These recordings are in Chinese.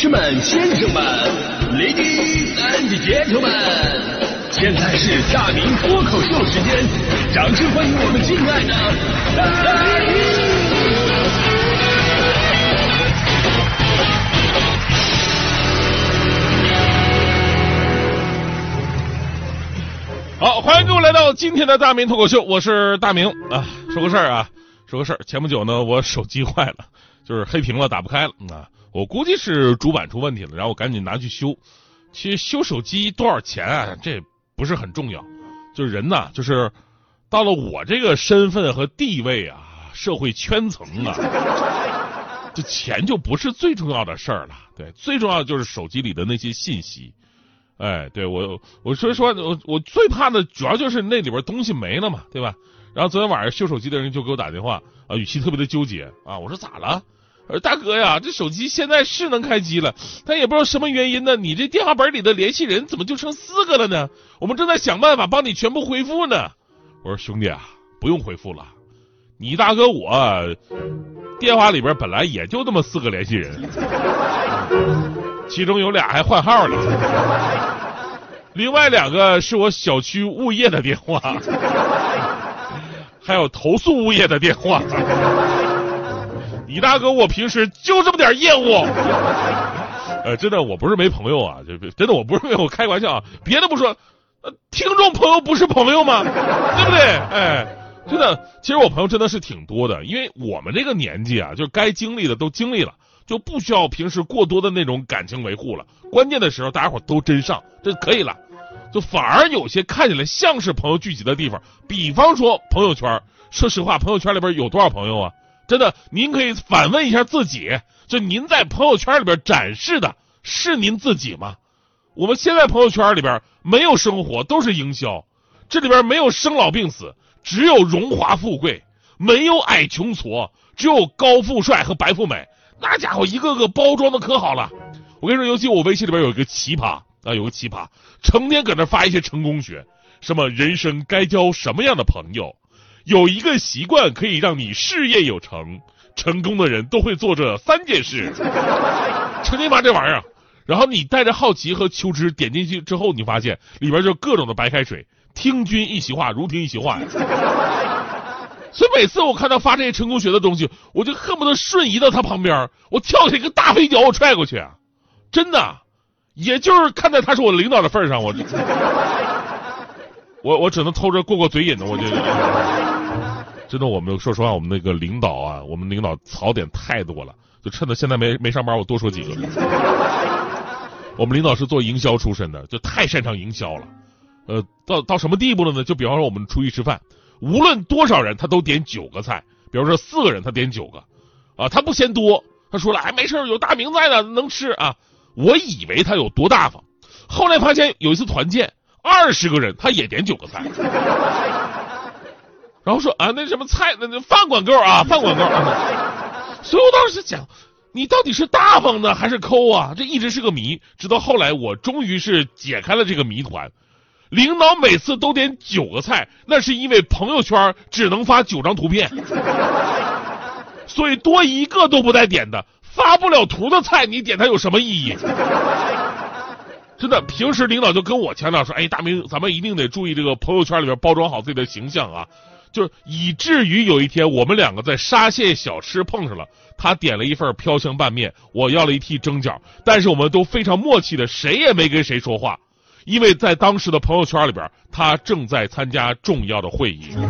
士们、先生们，Ladies and Gentlemen，现在是大明脱口秀时间，掌声欢迎我们敬爱的大明！好，欢迎各位来到今天的大明脱口秀，我是大明啊。说个事儿啊，说个事儿，前不久呢，我手机坏了，就是黑屏了，打不开了啊。我估计是主板出问题了，然后我赶紧拿去修。其实修手机多少钱啊？这不是很重要，就是人呐，就是到了我这个身份和地位啊，社会圈层啊，这钱就不是最重要的事儿了。对，最重要的就是手机里的那些信息。哎，对我，我所以说，我我最怕的主要就是那里边东西没了嘛，对吧？然后昨天晚上修手机的人就给我打电话啊，语气特别的纠结啊。我说咋了？呃，大哥呀，这手机现在是能开机了，但也不知道什么原因呢。你这电话本里的联系人怎么就剩四个了呢？我们正在想办法帮你全部恢复呢。我说兄弟啊，不用恢复了，你大哥我电话里边本来也就那么四个联系人，其中有俩还换号了，另外两个是我小区物业的电话，还有投诉物业的电话。李大哥，我平时就这么点业务，呃，真的，我不是没朋友啊，就真的我不是没有开玩笑啊，别的不说，呃，听众朋友不是朋友吗？对不对？哎，真的，其实我朋友真的是挺多的，因为我们这个年纪啊，就该经历的都经历了，就不需要平时过多的那种感情维护了，关键的时候大家伙都真上，这可以了，就反而有些看起来像是朋友聚集的地方，比方说朋友圈，说实话，朋友圈里边有多少朋友啊？真的，您可以反问一下自己：就您在朋友圈里边展示的是您自己吗？我们现在朋友圈里边没有生活，都是营销。这里边没有生老病死，只有荣华富贵；没有矮穷矬，只有高富帅和白富美。那家伙一个个包装的可好了。我跟你说，尤其我微信里边有一个奇葩啊，有个奇葩，成天搁那发一些成功学，什么人生该交什么样的朋友。有一个习惯可以让你事业有成，成功的人都会做这三件事。成天发这玩意儿，然后你带着好奇和求知点进去之后，你发现里边就各种的白开水，听君一席话，如听一席话呀。所以每次我看到发这些成功学的东西，我就恨不得瞬移到他旁边，我跳起一个大飞脚，我踹过去。真的，也就是看在他是我领导的份上，我 我我只能偷着过过嘴瘾呢，我就。真的，我们说实话，我们那个领导啊，我们领导槽点太多了。就趁着现在没没上班，我多说几个。我们领导是做营销出身的，就太擅长营销了。呃，到到什么地步了呢？就比方说我们出去吃饭，无论多少人，他都点九个菜。比方说四个人，他点九个，啊，他不嫌多。他说了，哎，没事有大明在呢，能吃啊。我以为他有多大方，后来发现有一次团建，二十个人，他也点九个菜。然后说啊，那什么菜，那那饭管够啊，饭管够。所以我当时想，你到底是大方呢，还是抠啊？这一直是个谜。直到后来，我终于是解开了这个谜团。领导每次都点九个菜，那是因为朋友圈只能发九张图片，所以多一个都不带点的，发不了图的菜，你点它有什么意义？真的，平时领导就跟我强调说，哎，大明，咱们一定得注意这个朋友圈里边包装好自己的形象啊。就以至于有一天我们两个在沙县小吃碰上了，他点了一份飘香拌面，我要了一屉蒸饺，但是我们都非常默契的，谁也没跟谁说话，因为在当时的朋友圈里边，他正在参加重要的会议，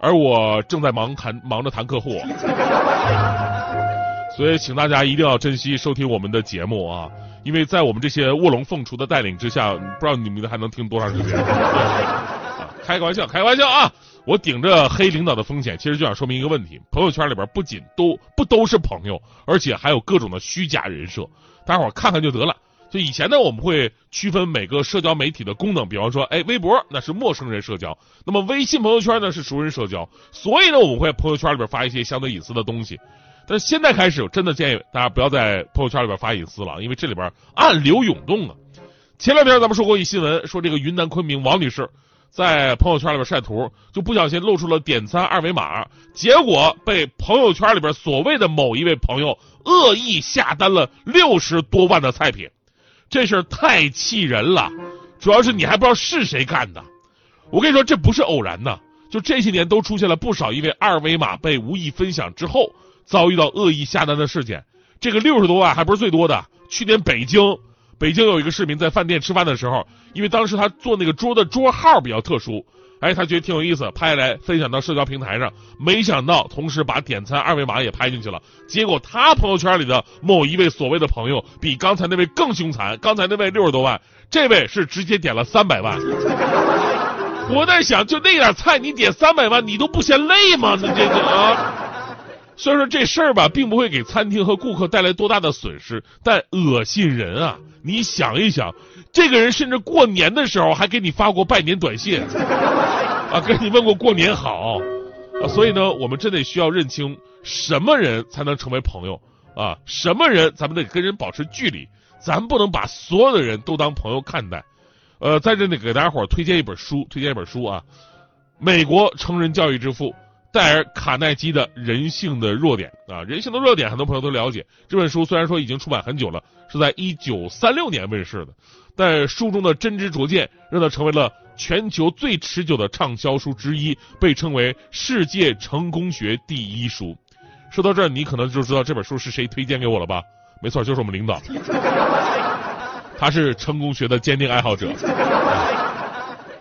而我正在忙谈忙着谈客户，所以请大家一定要珍惜收听我们的节目啊，因为在我们这些卧龙凤雏的带领之下，不知道你们还能听多长时间。开个玩笑，开个玩笑啊！我顶着黑领导的风险，其实就想说明一个问题：朋友圈里边不仅都不都是朋友，而且还有各种的虚假人设。大家伙看看就得了。就以前呢，我们会区分每个社交媒体的功能，比方说，哎，微博那是陌生人社交，那么微信朋友圈呢是熟人社交。所以呢，我们会朋友圈里边发一些相对隐私的东西。但是现在开始，真的建议大家不要在朋友圈里边发隐私了，因为这里边暗流涌动啊。前两天咱们说过一新闻，说这个云南昆明王女士。在朋友圈里边晒图，就不小心露出了点餐二维码，结果被朋友圈里边所谓的某一位朋友恶意下单了六十多万的菜品，这事儿太气人了。主要是你还不知道是谁干的，我跟你说这不是偶然的，就这些年都出现了不少因为二维码被无意分享之后遭遇到恶意下单的事件。这个六十多万还不是最多的，去年北京。北京有一个市民在饭店吃饭的时候，因为当时他坐那个桌的桌号比较特殊，哎，他觉得挺有意思，拍下来分享到社交平台上，没想到同时把点餐二维码也拍进去了。结果他朋友圈里的某一位所谓的朋友，比刚才那位更凶残。刚才那位六十多万，这位是直接点了三百万。我在想，就那点菜，你点三百万，你都不嫌累吗？你这个啊。虽然说这事儿吧，并不会给餐厅和顾客带来多大的损失，但恶心人啊！你想一想，这个人甚至过年的时候还给你发过拜年短信，啊，跟你问过过年好，啊，所以呢，我们真得需要认清什么人才能成为朋友啊，什么人咱们得跟人保持距离，咱不能把所有的人都当朋友看待。呃，在这里给大家伙推荐一本书，推荐一本书啊，《美国成人教育之父》。戴尔·卡耐基的人性的弱点啊，人性的弱点，很多朋友都了解。这本书虽然说已经出版很久了，是在一九三六年问世的，但书中的真知灼见让它成为了全球最持久的畅销书之一，被称为世界成功学第一书。说到这儿，你可能就知道这本书是谁推荐给我了吧？没错，就是我们领导，他是成功学的坚定爱好者。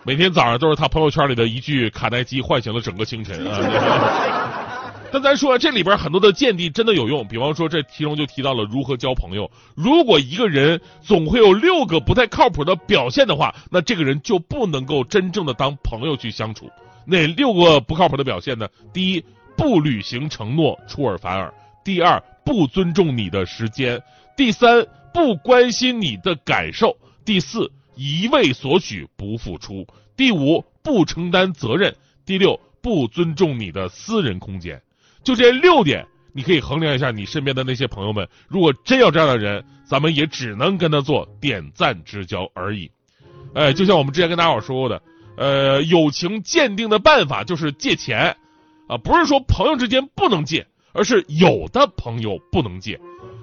每天早上都是他朋友圈里的一句卡耐基唤醒了整个清晨啊！但咱说这里边很多的见地真的有用，比方说这其中就提到了如何交朋友。如果一个人总会有六个不太靠谱的表现的话，那这个人就不能够真正的当朋友去相处。哪六个不靠谱的表现呢？第一，不履行承诺，出尔反尔；第二，不尊重你的时间；第三，不关心你的感受；第四。一味索取不付出，第五不承担责任，第六不尊重你的私人空间。就这六点，你可以衡量一下你身边的那些朋友们。如果真有这样的人，咱们也只能跟他做点赞之交而已。哎，就像我们之前跟大伙说过的，呃，友情鉴定的办法就是借钱啊，不是说朋友之间不能借，而是有的朋友不能借。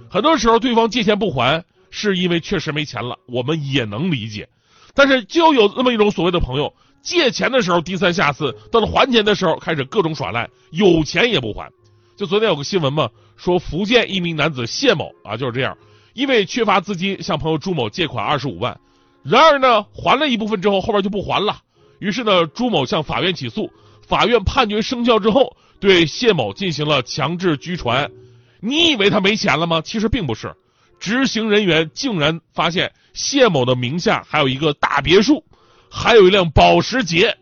很多时候对方借钱不还。是因为确实没钱了，我们也能理解，但是就有那么一种所谓的朋友，借钱的时候低三下四，到了还钱的时候开始各种耍赖，有钱也不还。就昨天有个新闻嘛，说福建一名男子谢某啊就是这样，因为缺乏资金向朋友朱某借款二十五万，然而呢还了一部分之后，后边就不还了，于是呢朱某向法院起诉，法院判决生效之后，对谢某进行了强制拘传。你以为他没钱了吗？其实并不是。执行人员竟然发现谢某的名下还有一个大别墅，还有一辆保时捷。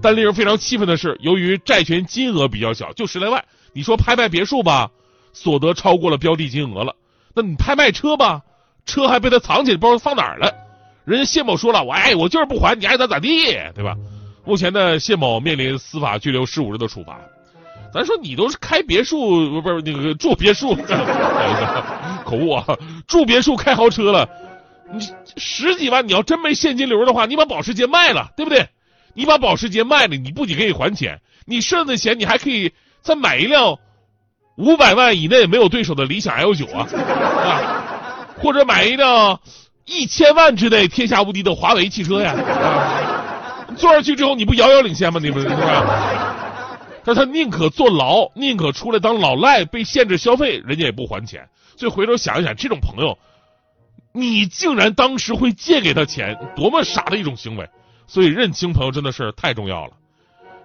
但令人非常气愤的是，由于债权金额比较小，就十来万，你说拍卖别墅吧，所得超过了标的金额了。那你拍卖车吧，车还被他藏起来，不知道放哪儿了。人家谢某说了，我哎，我就是不还，你爱咋咋地，对吧？目前呢，谢某面临司法拘留十五日的处罚。咱说你都是开别墅，不是那个住别墅，口误啊！住别墅开豪车了，你十几万，你要真没现金流的话，你把保时捷卖了，对不对？你把保时捷卖了，你不仅可以还钱，你剩的钱你还可以再买一辆五百万以内没有对手的理想 L 九啊，啊，或者买一辆一千万之内天下无敌的华为汽车呀！坐上去之后，你不遥遥领先吗？你们是吧？但他宁可坐牢，宁可出来当老赖，被限制消费，人家也不还钱。所以回头想一想，这种朋友，你竟然当时会借给他钱，多么傻的一种行为！所以认清朋友真的是太重要了。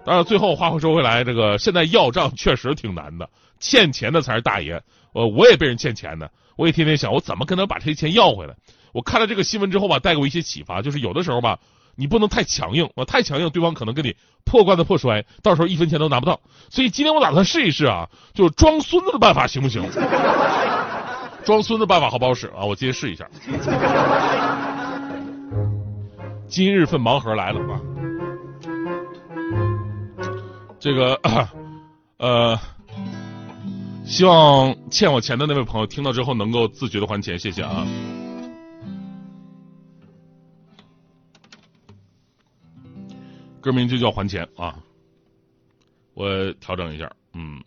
当然，最后话会说回来，这个现在要账确实挺难的，欠钱的才是大爷。呃，我也被人欠钱的，我也天天想，我怎么跟他把这些钱要回来？我看了这个新闻之后吧，带给我一些启发，就是有的时候吧。你不能太强硬，啊，太强硬，对方可能跟你破罐子破摔，到时候一分钱都拿不到。所以今天我打算试一试啊，就是装孙子的办法行不行？装孙子办法好不好使啊？我今天试一下。今日份盲盒来了啊！这个呃，希望欠我钱的那位朋友听到之后能够自觉的还钱，谢谢啊。歌名就叫还钱啊。我调整一下，嗯。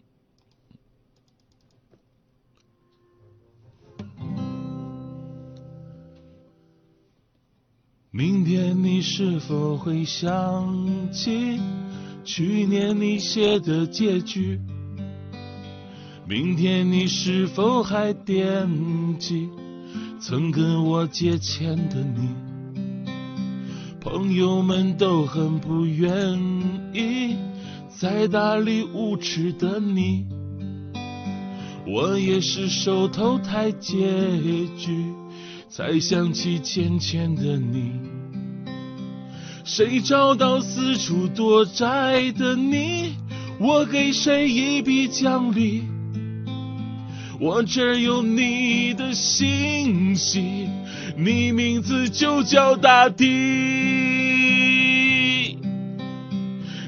明天你是否会想起去年你写的结局？明天你是否还惦记曾跟我借钱的你？朋友们都很不愿意再搭理无耻的你，我也是手头太拮据。才想起浅浅的你，谁找到四处躲债的你？我给谁一笔奖励？我这有你的信息，你名字就叫大地。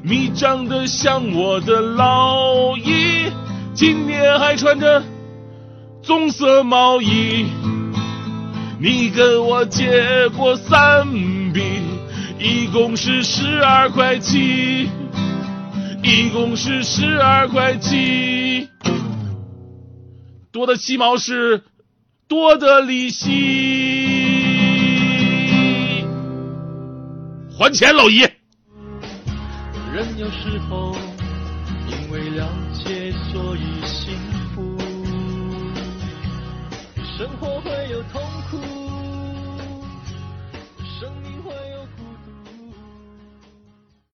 你长得像我的老姨，今年还穿着棕色毛衣。你跟我借过三笔，一共是十二块七，一共是十二块七，多的鸡毛是多的利息，还钱，老姨。人有时候因为了解，所以幸福，生活会有痛苦。